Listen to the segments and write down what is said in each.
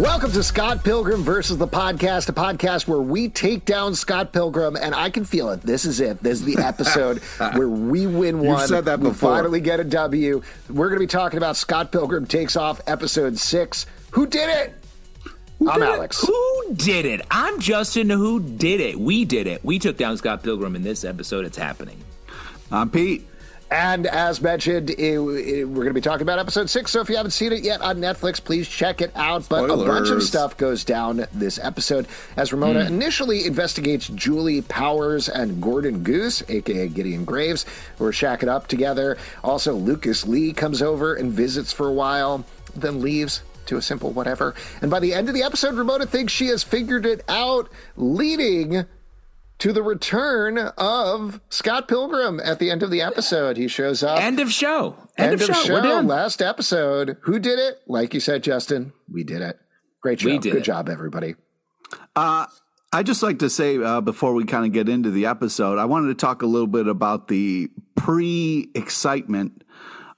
Welcome to Scott Pilgrim versus the podcast, a podcast where we take down Scott Pilgrim, and I can feel it. This is it. This is the episode where we win one. You've said that we before. finally get a W. We're going to be talking about Scott Pilgrim takes off episode six. Who did it? I'm Alex. Who did it? I'm Justin. Who did it? We did it. We took down Scott Pilgrim in this episode. It's happening. I'm Pete. And as mentioned, it- it- we're going to be talking about episode six. So if you haven't seen it yet on Netflix, please check it out. But a bunch of stuff goes down this episode as Ramona Hmm. initially investigates Julie Powers and Gordon Goose, aka Gideon Graves, who are shacking up together. Also, Lucas Lee comes over and visits for a while, then leaves. To a simple whatever. And by the end of the episode, Ramona thinks she has figured it out, leading to the return of Scott Pilgrim at the end of the episode. He shows up. End of show. End, End of, show. We're done. Last episode. Who did it? Like you said, Justin, we did it. Great job. We did Good it. job, everybody. I just like to say uh, before we kind of get into the episode, I wanted to talk a little bit about the pre-excitement.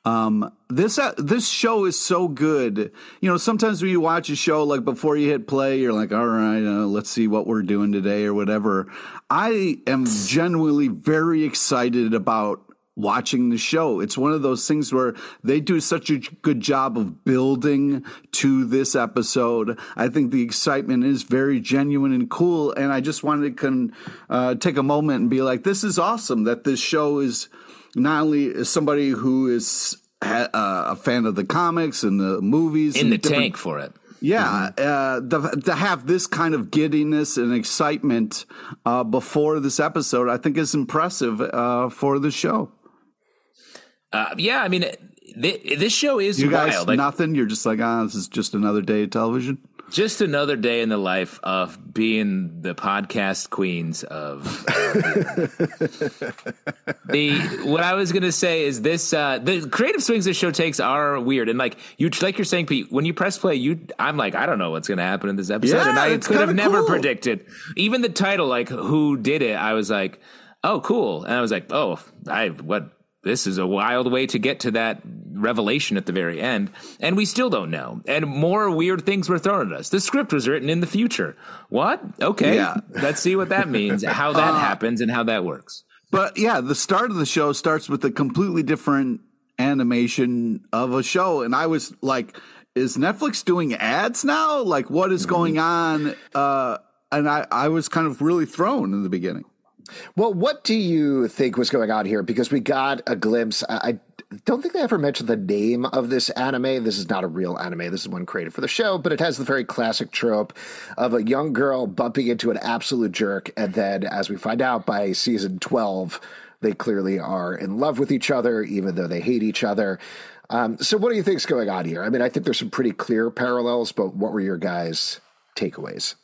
Um, this uh, this show is so good. You know, sometimes when you watch a show, like before you hit play, you're like, "All right, uh, let's see what we're doing today" or whatever. I am genuinely very excited about watching the show. It's one of those things where they do such a good job of building to this episode. I think the excitement is very genuine and cool. And I just wanted to con, uh, take a moment and be like, this is awesome that this show is not only is somebody who is ha- uh, a fan of the comics and the movies In and the tank for it. yeah, uh, the, to have this kind of giddiness and excitement uh, before this episode, I think is impressive uh, for the show. Uh, yeah, I mean, th- this show is You guys, wild. Like, nothing. You're just like, ah, this is just another day of television. Just another day in the life of being the podcast queens of the what i was going to say is this uh the creative swings this show takes are weird. And like you like you're saying pete when you press play you i'm like i don't know what's going to happen in this episode. Yeah, and i it's could have kinda never cool. predicted. Even the title like who did it i was like oh cool. And i was like oh i what this is a wild way to get to that revelation at the very end and we still don't know and more weird things were thrown at us the script was written in the future what okay Yeah. let's see what that means how that happens and how that works But yeah, the start of the show starts with a completely different animation of a show, and I was like, "Is Netflix doing ads now? Like, what is going on?" Uh, and I, I was kind of really thrown in the beginning. Well, what do you think was going on here? Because we got a glimpse. I don't think they ever mentioned the name of this anime. This is not a real anime. This is one created for the show, but it has the very classic trope of a young girl bumping into an absolute jerk. And then, as we find out by season 12, they clearly are in love with each other, even though they hate each other. Um, so, what do you think is going on here? I mean, I think there's some pretty clear parallels, but what were your guys' takeaways?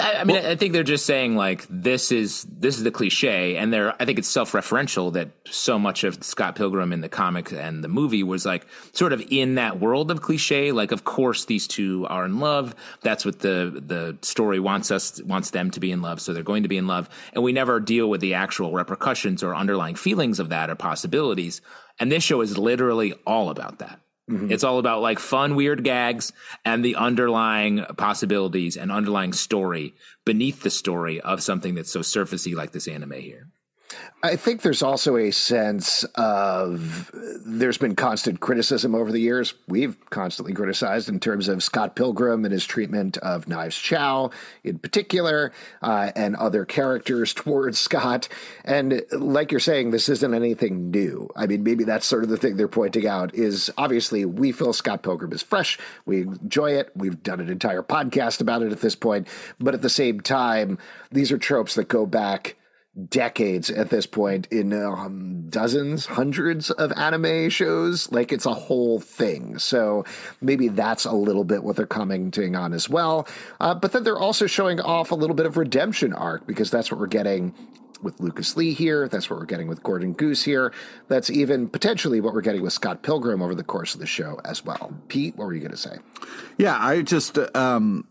I, I mean, I think they're just saying like this is this is the cliche, and they're. I think it's self-referential that so much of Scott Pilgrim in the comic and the movie was like sort of in that world of cliche. Like, of course, these two are in love. That's what the the story wants us wants them to be in love, so they're going to be in love, and we never deal with the actual repercussions or underlying feelings of that or possibilities. And this show is literally all about that. Mm-hmm. It's all about like fun, weird gags and the underlying possibilities and underlying story beneath the story of something that's so surfacey like this anime here. I think there's also a sense of there's been constant criticism over the years. We've constantly criticized in terms of Scott Pilgrim and his treatment of Knives Chau in particular, uh, and other characters towards Scott. And like you're saying, this isn't anything new. I mean, maybe that's sort of the thing they're pointing out is obviously we feel Scott Pilgrim is fresh. We enjoy it. We've done an entire podcast about it at this point. But at the same time, these are tropes that go back decades at this point in um, dozens, hundreds of anime shows. Like it's a whole thing. So maybe that's a little bit what they're commenting on as well. Uh, but then they're also showing off a little bit of redemption arc because that's what we're getting with Lucas Lee here. That's what we're getting with Gordon Goose here. That's even potentially what we're getting with Scott Pilgrim over the course of the show as well. Pete, what were you going to say? Yeah, I just um,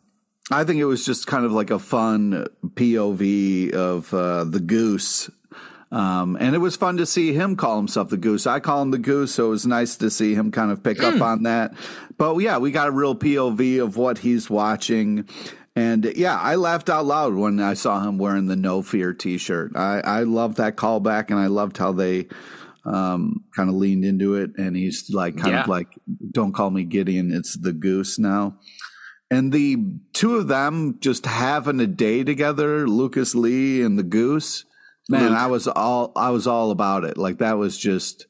I think it was just kind of like a fun POV of uh, the goose. Um, and it was fun to see him call himself the goose. I call him the goose, so it was nice to see him kind of pick up hmm. on that. But yeah, we got a real POV of what he's watching. And yeah, I laughed out loud when I saw him wearing the No Fear t shirt. I, I loved that callback, and I loved how they um, kind of leaned into it. And he's like, kind yeah. of like, don't call me Gideon, it's the goose now. And the two of them just having a day together, Lucas Lee and the Goose, man, Luke. I was all I was all about it. Like that was just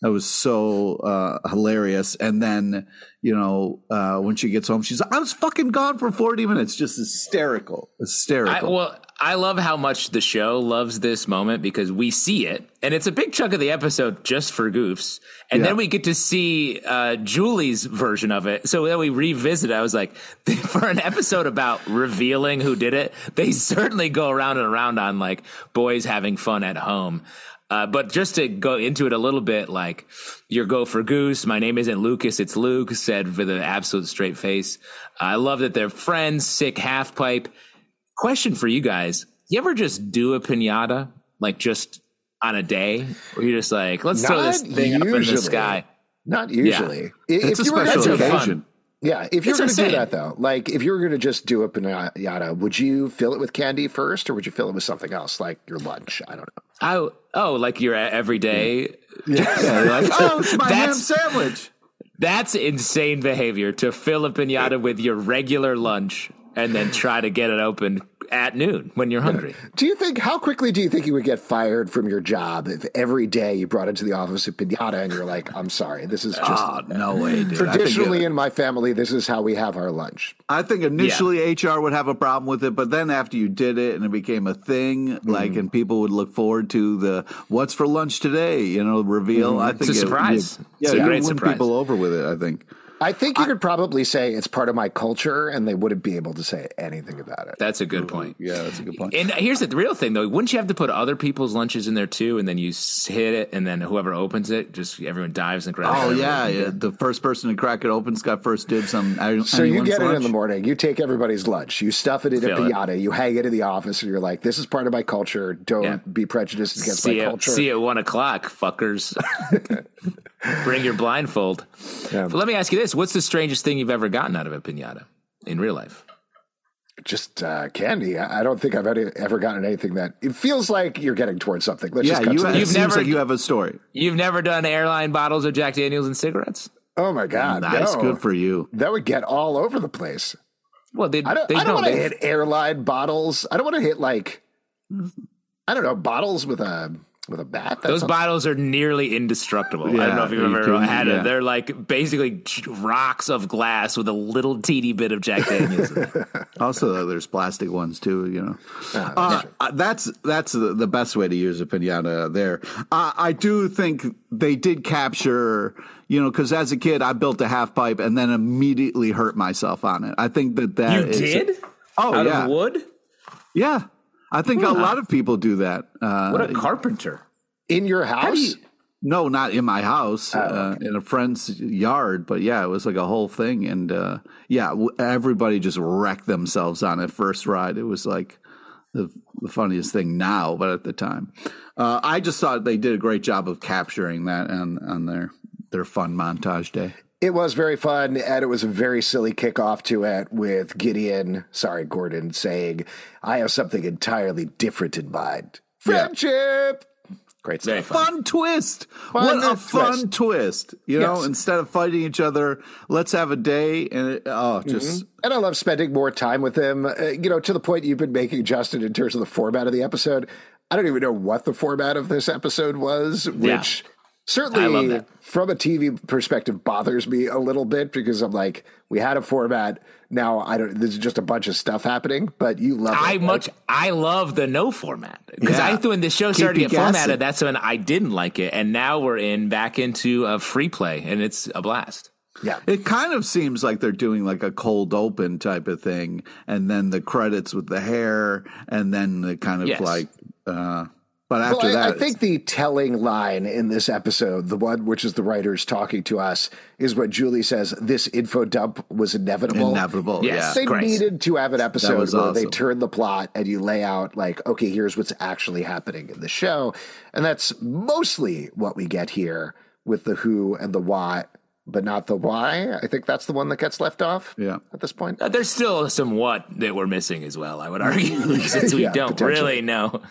that was so uh, hilarious. And then you know uh, when she gets home, she's like, I was fucking gone for forty minutes, just hysterical, hysterical. I, well, I love how much the show loves this moment because we see it, and it's a big chunk of the episode just for goofs, and yeah. then we get to see uh, Julie's version of it. So then we revisit. I was like, for an episode about revealing who did it, they certainly go around and around on like boys having fun at home. Uh, but just to go into it a little bit, like your go for goose. My name isn't Lucas, it's Luke. Said with an absolute straight face. I love that they're friends. Sick half pipe Question for you guys: You ever just do a pinata like just on a day, where you're just like, let's Not throw this thing usually. up in the sky? Not usually. Yeah. If, it's a special occasion. Yeah, if you're going to do that though, like if you were going to just do a pinata, would you fill it with candy first, or would you fill it with something else, like your lunch? I don't know. Oh, oh, like your everyday. Yeah, yeah like, oh, it's my ham sandwich. That's insane behavior to fill a pinata with your regular lunch and then try to get it open at noon when you're hungry. Do you think how quickly do you think you would get fired from your job if every day you brought into the office a pinata and you're like, "I'm sorry, this is just oh, no way." Dude. Traditionally, in my family, this is how we have our lunch. I think initially yeah. HR would have a problem with it, but then after you did it and it became a thing, mm-hmm. like, and people would look forward to the "What's for lunch today?" You know, reveal. Mm-hmm. I think it's a surprise. It, yeah, it's you win surprise. people over with it. I think. I think you I, could probably say it's part of my culture, and they wouldn't be able to say anything about it. That's a good point. Yeah, that's a good point. And here's the real thing, though: wouldn't you have to put other people's lunches in there too, and then you hit it, and then whoever opens it, just everyone dives and grabs. Oh it yeah, yeah. The first person to crack it open's got first dibs on. So you get lunch. it in the morning. You take everybody's lunch. You stuff it in Fill a pinata. It. You hang it in the office, and you're like, "This is part of my culture. Don't yeah. be prejudiced against see my it, culture." See you at one o'clock, fuckers. Bring your blindfold. Yeah. But let me ask you this: What's the strangest thing you've ever gotten out of a pinata in real life? Just uh, candy. I don't think I've ever gotten anything that it feels like you're getting towards something. Let's yeah, you, have never. Like you have a story. You've never done airline bottles of Jack Daniels and cigarettes. Oh my god! That's no. good for you. That would get all over the place. Well, they, I don't, they don't want to hit airline bottles. I don't want to hit like I don't know bottles with a with a bat. Those sounds... bottles are nearly indestructible. Yeah, I don't know if you've ever can, had yeah. it. They're like basically rocks of glass with a little teeny bit of Jack Daniels. also, there's plastic ones too. You know, uh, uh, uh, that's that's the, the, best way to use a pinata. There, uh, I do think they did capture. You know, because as a kid, I built a half pipe and then immediately hurt myself on it. I think that that you is, did. Oh Out yeah, of wood. Yeah, I think a lot of people do that. Uh, what a carpenter! In your house? You, no, not in my house, oh, uh, in a friend's yard. But yeah, it was like a whole thing, and uh, yeah, everybody just wrecked themselves on it first ride. It was like the, the funniest thing now, but at the time, uh, I just thought they did a great job of capturing that on on their their fun montage day. It was very fun, and it was a very silly kickoff to it with Gideon, sorry, Gordon, saying, I have something entirely different in mind. Friendship! Great Very stuff. fun. Fun twist. Fun what a fun twist. twist. You know, instead of fighting each other, let's have a day and it, oh, just And I love spending more time with him, uh, you know, to the point you've been making, Justin, in terms of the format of the episode. I don't even know what the format of this episode was, which I love certainly, that. from a TV perspective, bothers me a little bit because I'm like, we had a format. Now I don't. There's just a bunch of stuff happening, but you love. I it, much right? I love the no format because Yeah. I when the show Keep started to you get formatted, that's when I didn't like it, and now we're in back into a free play, and it's a blast. Yeah. It kind of seems like they're doing like a cold open type of thing, and then the credits with the hair, and then the kind of Yes. like. uh But after Well, I, that, I think the telling line in this episode, the one which is the writers talking to us, is what Julie says, "This info dump was inevitable." inevitable. Yes. Yeah, They Christ. needed to have an episode was where they awesome. turn the plot and you lay out like, okay, here's what's actually happening in the show, and that's mostly what we get here with the who and the what, but not the why. I think that's the one that gets left off. Yeah. at this point. Uh, There's still some what that we're missing as well. I would argue since we Yeah, don't really know.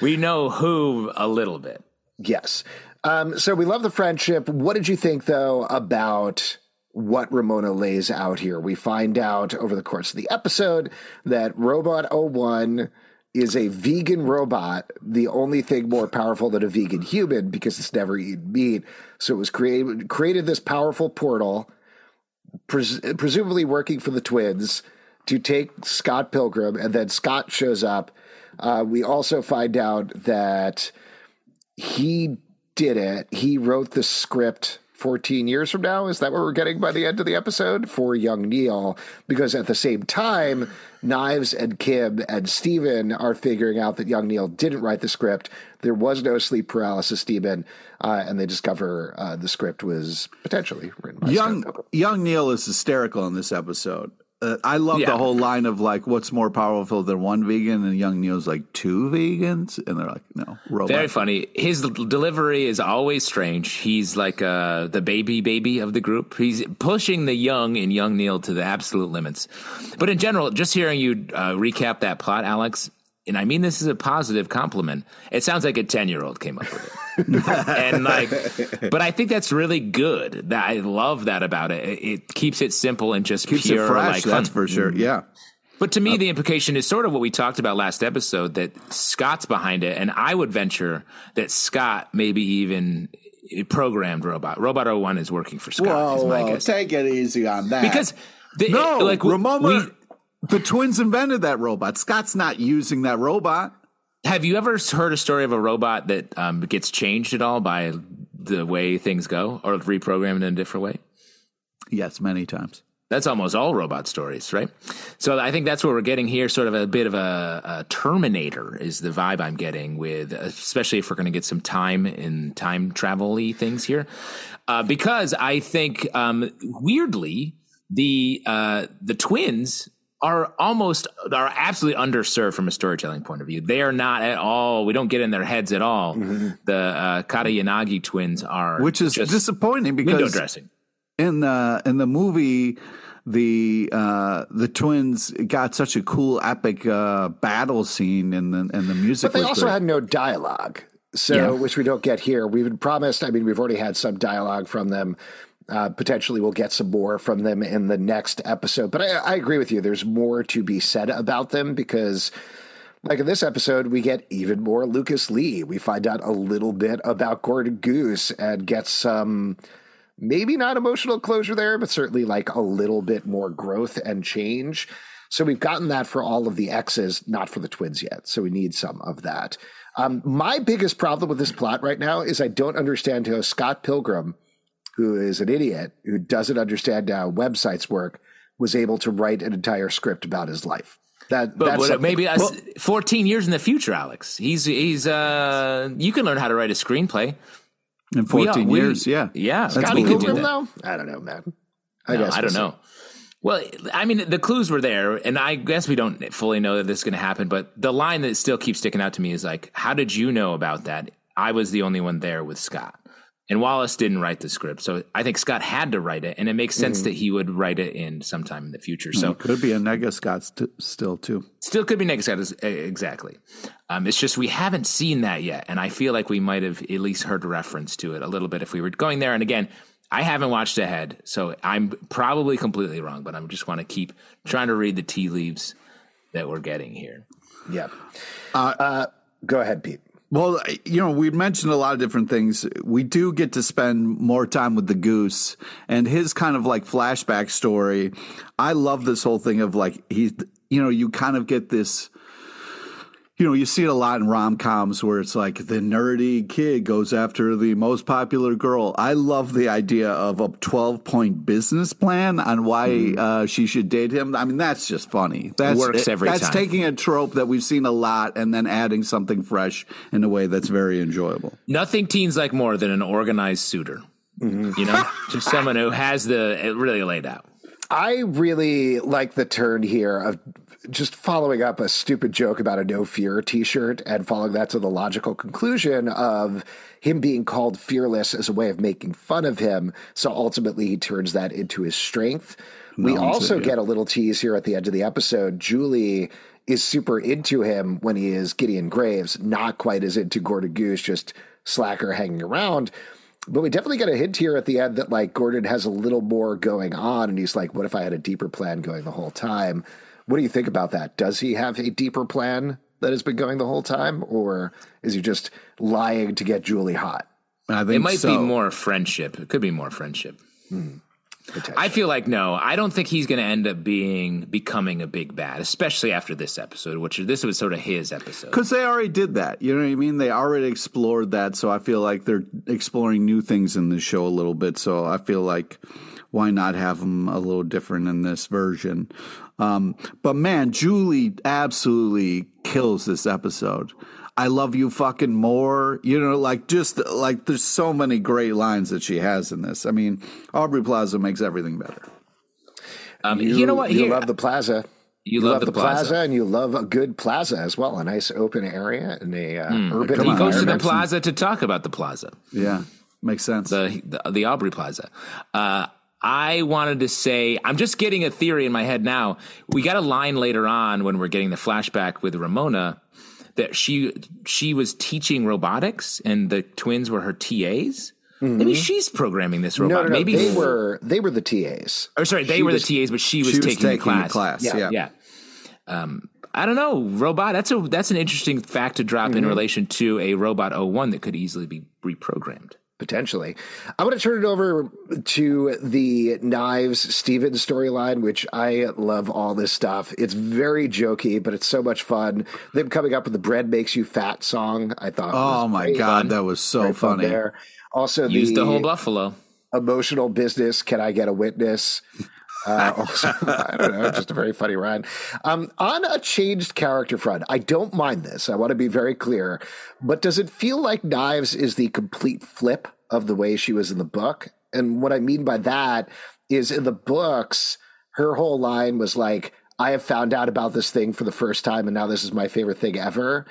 We know who a little bit. Yes. Um, so we love the friendship. What did you think, though, about what Ramona lays out here? We find out over the course of the episode that Robot 01 is a vegan robot, the only thing more powerful than a vegan human because it's never eaten meat. So it was created created this powerful portal, pres- presumably working for the twins, to take Scott Pilgrim, and then Scott shows up. Uh, we also find out that he did it. He wrote the script 14 years from now. Is that what we're getting by the end of the episode for young Neil? Because at the same time, Knives and Kim and Stephen are figuring out that young Neil didn't write the script. There was no sleep paralysis demon. Uh, and they discover uh, the script was potentially written by young young Neil is hysterical in this episode. Uh, I love Yeah. the whole line of like, "What's more powerful than one vegan?" And young Neil's like, two vegans," and they're like, "No, robot." Very funny. His delivery is always strange. He's like uh, the baby baby of the group. He's pushing the young and Young Neil to the absolute limits. But in general, just hearing you uh, recap that plot, Alex, and I mean this is a positive compliment. It sounds like a ten year old came up with it. and like, but I think that's really good. That I love that about it. It, it keeps it simple and just keeps pure, it fresh. like that's fun. for sure. Mm. Yeah. But to me, uh, the implication is sort of what we talked about last episode that Scott's behind it. And I would venture that Scott maybe even programmed Robot. Robot 01 is working for Scott, my guess. take it easy on that. Because, the, no, like, we- Ramona, we- the twins invented that robot. Scott's not using that robot. Have you ever heard a story of a robot that um, gets changed at all by the way things go or reprogrammed in a different way? Yes, many times. That's almost all robot stories, right? So I think that's what we're getting here. Sort of a bit of a, a Terminator is the vibe I'm getting with, especially if we're going to get some time in time travel y things here, uh, because I think um, weirdly the uh, the twins are almost are absolutely underserved from a storytelling point of view. They are not at all. We don't get in their heads at all. The uh, Katayanagi twins are, Which is just disappointing window because dressing. in the in the movie the uh the twins got such a cool epic uh battle scene and the and the music But they also great. had no dialogue, so Yeah. which we don't get here. We've been promised. I mean, we've already had some dialogue from them. Uh, potentially, we'll get some more from them in the next episode. But I, I agree with you. There's more to be said about them because, like in this episode, we get even more Lucas Lee. We find out a little bit about Gordon Goose and get some maybe not emotional closure there, but certainly like a little bit more growth and change. So we've gotten that for all of the X's, not for the twins yet. So we need some of that. Um, my biggest problem with this plot right now is I don't understand how Scott Pilgrim, who is an idiot who doesn't understand how websites work, was able to write an entire script about his life. That But that's what, something- maybe us 14 years in the future, Alex. He's he's uh you can learn how to write a screenplay. in 14 we- years yeah yeah. That's Scott could do that. though. I don't know, man. I No, guess I don't see. know. Well, I mean, the clues were there, and I guess we don't fully know that this is going to happen. But the line that still keeps sticking out to me is like, "How did you know about that? I was the only one there with Scott." And Wallace didn't write the script. So I think Scott had to write it. And it makes sense mm-hmm. that he would write it in sometime in the future. So it could be a Nega Scott st- still, too. Still could be Nega Scott, exactly. Um, it's just we haven't seen that yet. And I feel like we might have at least heard reference to it a little bit if we were going there. And again, I haven't watched ahead. So I'm probably completely wrong, but I just want to keep trying to read the tea leaves that we're getting here. Yeah. Uh, uh, go ahead, Pete. Well, you know, we mentioned a lot of different things. We do get to spend more time with the goose and his kind of like flashback story. I love this whole thing of like he's, you know, you kind of get this you know, you see it a lot in rom coms where it's like the nerdy kid goes after the most popular girl. I love the idea of a 12 point business plan on why mm. uh, she should date him. I mean, that's just funny. That works every that's time. That's taking a trope that we've seen a lot and then adding something fresh in a way that's very enjoyable. Nothing teens like more than an organized suitor. Mm-hmm. You know, just someone who has the it really laid out. I really like the turn here of just following up a stupid joke about a no fear t-shirt and following that to the logical conclusion of him being called fearless as a way of making fun of him. So ultimately he turns that into his strength. No, we also get a little tease here at the end of the episode. Julie is super into him when he is gideon graves not quite as into gordon goose just slacker hanging around. But we definitely get a hint here at the end that like Gordon has a little more going on, and he's like, "What if I had a deeper plan going the whole time?" What do you think about that? Does he have a deeper plan that has been going the whole time, or is he just lying to get Julie hot? I think it might so. be more friendship. It could be more friendship. Hmm. I feel like no. I don't think he's going to end up being becoming a big bad, especially after this episode, which this was sort of his episode. Because they already did that. You know what I mean? They already explored that. So I feel like they're exploring new things in the show a little bit. So I feel like why not have them a little different in this version? Um, but man, Julie absolutely kills this episode. I love you fucking more. You know, like just like there's so many great lines that she has in this. I mean, Aubrey Plaza makes everything better. Um, you, you, know what? You Here, love the plaza. You, you love, love, the, the plaza. plaza. and you love a good plaza as well. A nice open area in a uh, mm. urban. He goes to the plaza to talk about the plaza. Yeah, makes sense. The the, the Aubrey Plaza. Uh, I wanted to say, I'm just getting a theory in my head now. We got a line later on when we're getting the flashback with Ramona that she she was teaching robotics and the twins were her TAs. Mm-hmm. Maybe she's programming this robot. No, no, no. Maybe they were they were the TAs. Or sorry, they she were was, the TAs, but she was, she was taking, taking, the class. The class. Yeah, yeah. yeah. Um, I don't know, robot. That's a that's an interesting fact to drop mm-hmm. in relation to a robot 01 that could easily be reprogrammed potentially. I'm going to turn it over to the Knives Stephen's storyline, which I love all this stuff. It's very jokey, but it's so much fun. Them coming up with the "Bread Makes You Fat" song, I thought. Oh my god, fun. that was so funny. There. Also, use the, the whole buffalo emotional business. Can I get a witness? Uh, also, I don't know, just a very funny rhyme. Um, on a changed character front, I don't mind this. I want to be very clear, but does it feel like Knives is the complete flip of the way she was in the book? And what I mean by that is in the books, her whole line was like, I have found out about this thing for the first time, and now this is my favorite thing ever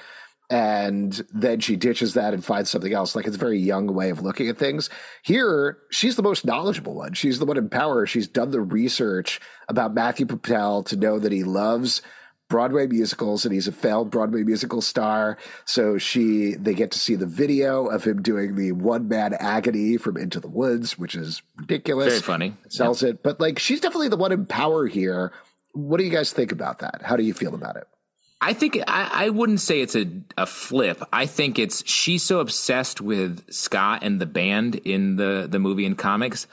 and then she ditches that and finds something else. Like it's a very young way of looking at things. Here, she's the most knowledgeable one. She's the one in power. She's done the research about Matthew Patel to know that he loves Broadway musicals and he's a failed Broadway musical star. So she they get to see the video of him doing the one man agony from Into the Woods, which is ridiculous. Very funny. sells yep. it. But like she's definitely the one in power here. What do you guys think about that? How do you feel about it? I think I, I, wouldn't say it's a, a flip. I think it's she's so obsessed with Scott and the band in the the movie and comics,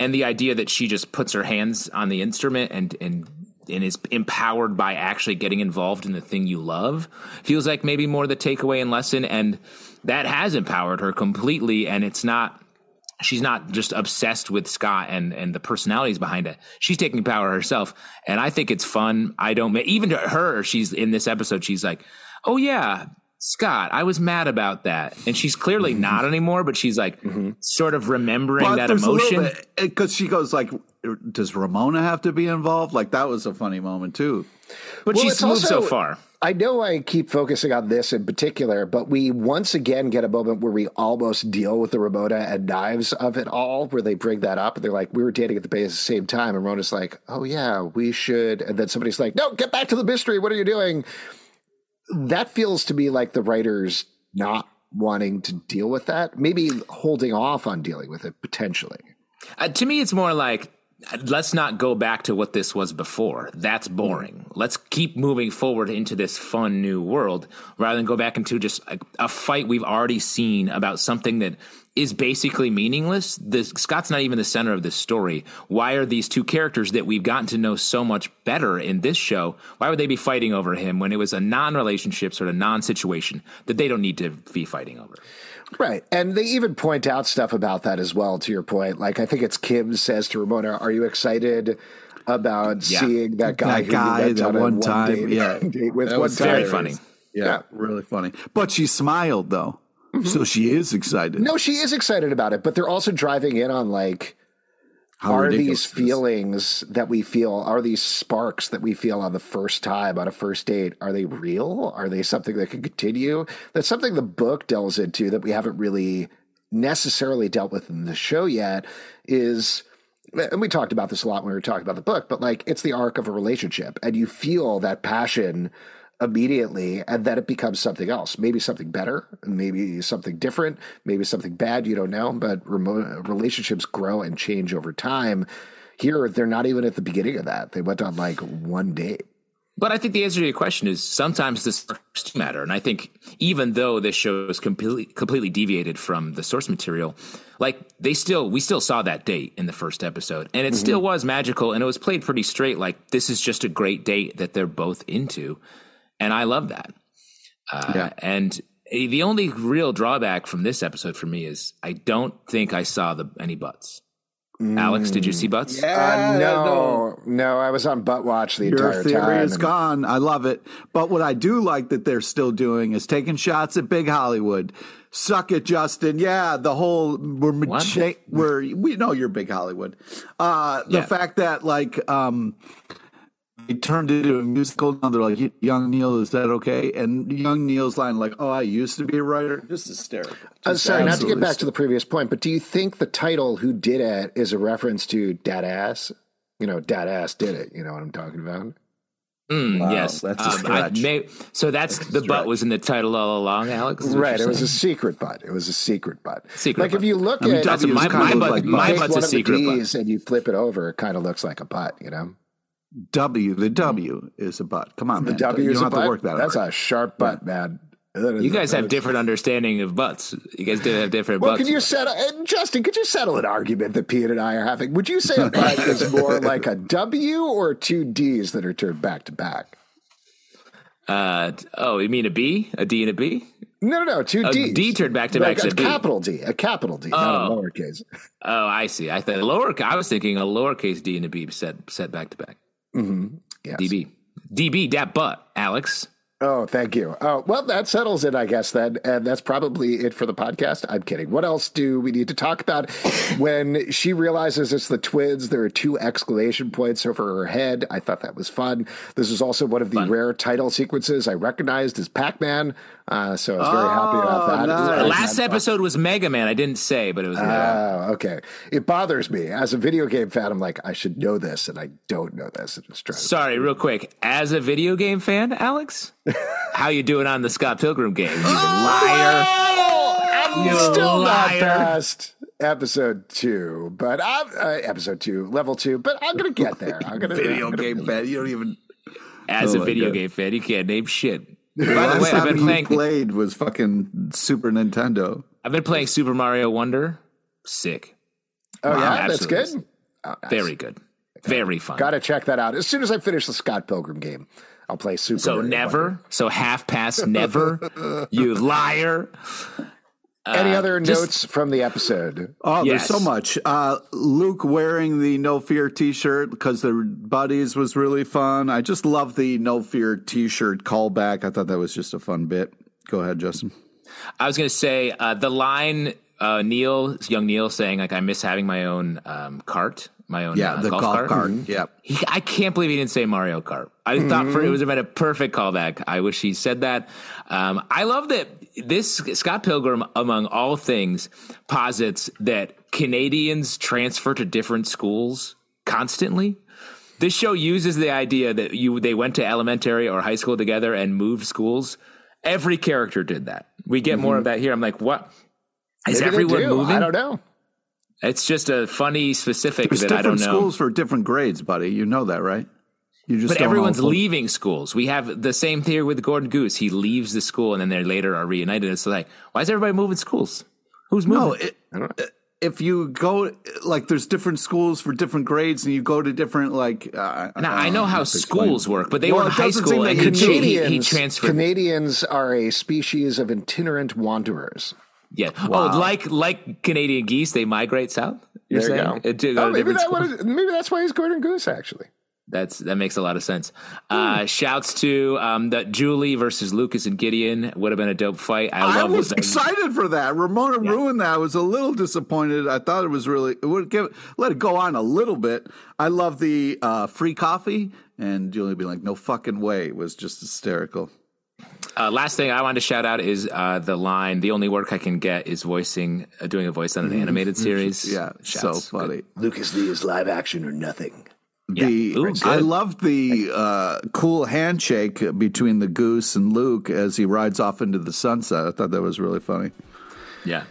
and the idea that she just puts her hands on the instrument and and and is empowered by actually getting involved in the thing you love feels like maybe more the takeaway and lesson, and that has empowered her completely. And it's not she's not just obsessed with Scott and and the personalities behind it. She's taking power herself, and I think it's fun. I don't even to her. She's in this episode. She's like, "Oh yeah, Scott, I was mad about that," and she's clearly mm-hmm. not anymore. But she's like, mm-hmm. sort of remembering but that emotion because she goes like, does Ramona have to be involved? Like that was a funny moment too. But Well, she's moved also- so far. I know I keep focusing on this in particular, but we once again get a moment where we almost deal with the Ramona and knives of it all, where they bring that up and they're like, "We were dating at the base at the same time," and Ramona's like, "Oh yeah, we should," and then somebody's like, "No, get back to the mystery. What are you doing?" That feels to me like the writers not wanting to deal with that, maybe holding off on dealing with it potentially. Uh, to me, it's more like let's not go back to what this was before. That's hmm. boring. Let's keep moving forward into this fun new world rather than go back into just a, a fight we've already seen about something that is basically meaningless. The, Scott's not even the center of this story. Why are these two characters that we've gotten to know so much better in this show? Why would they be fighting over him when it was a non-relationship, sort of non-situation that they don't need to be fighting over? Right. And they even point out stuff about that as well, to your point. Like, I think it's Kim says to Ramona, Are you excited about Yeah. seeing that guy That who guy you that on one time, date, yeah. date with That one was time? Very funny. Yeah, Yeah. really funny. But she smiled though, mm-hmm. so she is excited. No, she is excited about it, but they're also driving in on like, How are these feelings that we feel, are these sparks that we feel on the first time on a first date, are they real? Are they something that can continue? That's something the book delves into that we haven't really necessarily dealt with in the show yet is and we talked about this a lot when we were talking about the book, but like it's the arc of a relationship and you feel that passion immediately and then it becomes something else maybe something better maybe something different maybe something bad you don't know but remote relationships grow and change over time here they're not even at the beginning of that they went on like one date But I think the answer to your question is sometimes the sparks matter. And I think even though this show is completely completely deviated from the source material, like they still we still saw that date in the first episode. And it mm-hmm. still was magical and it was played pretty straight. Like this is just a great date that they're both into. And I love that. Uh, Yeah. And the only real drawback from this episode for me is I don't think I saw the any butts. Alex, did you see butts? uh, no, no i was on butt watch the Your entire theory time is and- gone. I love it. But what I do like that they're still doing is taking shots at Big Hollywood. Suck it, Justin. Yeah, the whole we're macha- we're we know you're Big Hollywood. Uh, the Yeah. fact that like um, they turned it into a musical. Now they're like, "Young Neil, is that okay?" And young Neil's line like, "Oh, I used to be a writer." Just hysterical. Just sorry, not to get absolutely back to the previous point, but do you think the title "Who Did It" is a reference to Dad Ass? You know, Dad Ass did it. You know what I'm talking about? Mm, Wow, yes, that's a Um, I may- so that's the butt was in the title all along, Alex. Right. It was a secret butt. It was a secret butt. Secret like if you look I mean, at that's my- my butt- you my butt's a one of the secret butt. And you flip it over, it kind of looks like a butt. You know, W. The W is a butt. Come on, the man. W you is don't a have butt. to work that That's hard. a sharp butt, man. You guys have different understanding of butts. You guys do have different Well, butts. can you settle, and Justin? Could you settle an argument that Pete and I are having? Would you say a butt is more like a W or two D's that are turned back to back? uh, oh, you mean a B, a D, and a B? No, no, no, two A D's. D turned back to back a is a B. capital D, a capital D, not a Oh. lowercase. Oh, I see. I thought lower. I was thinking a lowercase D and a B set set back to back. Mm-hmm. Yes. DB, DB, that butt, Alex. Oh, thank you. Oh, well, that settles it, I guess, then. And that's probably it for the podcast. I'm kidding. What else do we need to talk about? when she realizes it's the twins, there are two exclamation points over her head. I thought that was fun. This is also one of the rare title sequences I recognized as Pac Man. Uh, so I was very happy about that. nice. Last episode was Mega Man. I didn't say, but it was. Mega Man. Oh, okay. It bothers me. As a video game fan, I'm like, I should know this, and I don't know this. It just drives Sorry, real quick. As a video game fan, Alex, how you doing on the Scott Pilgrim game? You liar. I'm You still not liar. past episode two, but I'm uh, episode two, level two. But I'm gonna get there. I'm gonna Video I'm gonna- game fan. You don't even. As Oh a video God. game fan, you can't name shit. By the Last way, I've been playing. played was fucking Super Nintendo. I've been playing Super Mario Wonder. Sick. Oh Wow, yeah, that's good. Oh, nice. Very good. Very fun. Gotta check that out. As soon as I finish the Scott Pilgrim game, I'll play Super. Mario So Mario never. Wonder. So half past never. you liar. Any other just- notes from the episode? Oh, Yes. there's so much. Uh, Luke wearing the No Fear T-shirt because the buddies was really fun. I just love the No Fear T-shirt callback. I thought that was just a fun bit. Go ahead, Justin. I was going to say uh, the line uh, Neil, young Neil, saying like I miss having my own um, cart my own Yeah, uh, the golf, golf cart. cart. Yep. He, I can't believe he didn't say Mario Kart. I thought for, it was been a perfect callback. I wish he said that. Um, I love that this Scott Pilgrim, among all things, posits that Canadians transfer to different schools constantly. This show uses the idea that you they went to elementary or high school together and moved schools. Every character did that. We get more of that here. I'm like, what? Is Maybe everyone moving? I don't know. It's just a funny specific There's that I don't different know. schools for different grades, buddy. You know that, right? You just But everyone's leaving schools. We have the same theory with Gordon Goose. He leaves the school and then they later are reunited. It's like, why is everybody moving schools? Who's moving? No, it, if you go like there's different schools for different grades, and you go to different like. Uh, now I know how have explain. schools work, but they Well, were in high school seem and like he, Canadians, he transferred. Canadians are a species of itinerant wanderers. Yeah. Oh, like like Canadian geese, they migrate south. You're There you saying? go. Uh, to go Oh, maybe, that schools? maybe that's why he's Gordon Goose, actually. That's that makes a lot of sense. Uh, shouts to um, that Julie versus Lucas and Gideon would have been a dope fight. I, I love was excited for that. Ramona ruined that. I was a little disappointed. I thought it was really it would give let it go on a little bit. I love the uh, free coffee and Julie being like, "No fucking way!" It was just hysterical. Uh, last thing I wanted to shout out is uh, the line. The only work I can get is voicing, uh, doing a voice on an animated series. Yeah, Shouts. so funny. Lucas Lee is live action or nothing. Yeah. Ooh, I good. loved the uh, cool handshake between the goose and Luke as he rides off into the sunset. I thought that was really funny. Yeah.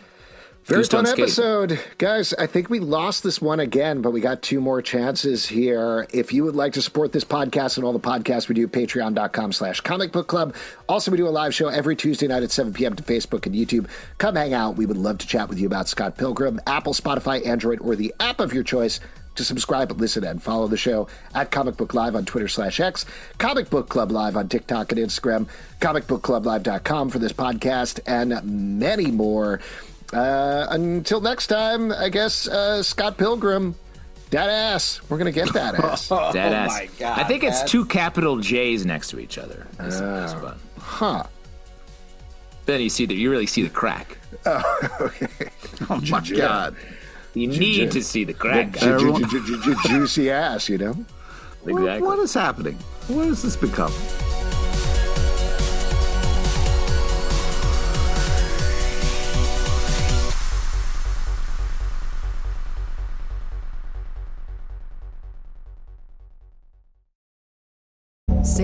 Very Goose don't fun skate. episode. Guys, I think we lost this one again, but we got two more chances here. If you would like to support this podcast and all the podcasts we do, patreon.com slash comic book club. Also, we do a live show every Tuesday night at 7 p.m. to Facebook and YouTube. Come hang out. We would love to chat with you about Scott Pilgrim, Apple, Spotify, Android, or the app of your choice to subscribe, listen, and follow the show at Comic Book Live on Twitter slash X, Comic Book Club Live on TikTok and Instagram, comicbookclublive.com for this podcast, and many more. Uh, until next time, I guess uh, Scott Pilgrim, that ass. We're gonna get that ass. Dead ass. Oh my God, I think it's man. two capital J's next to each other. That's the best one. huh. Then you see that you really see the crack. Oh my god! You need to see the crack. Juicy ass, you know. Exactly. What is happening? What has this become?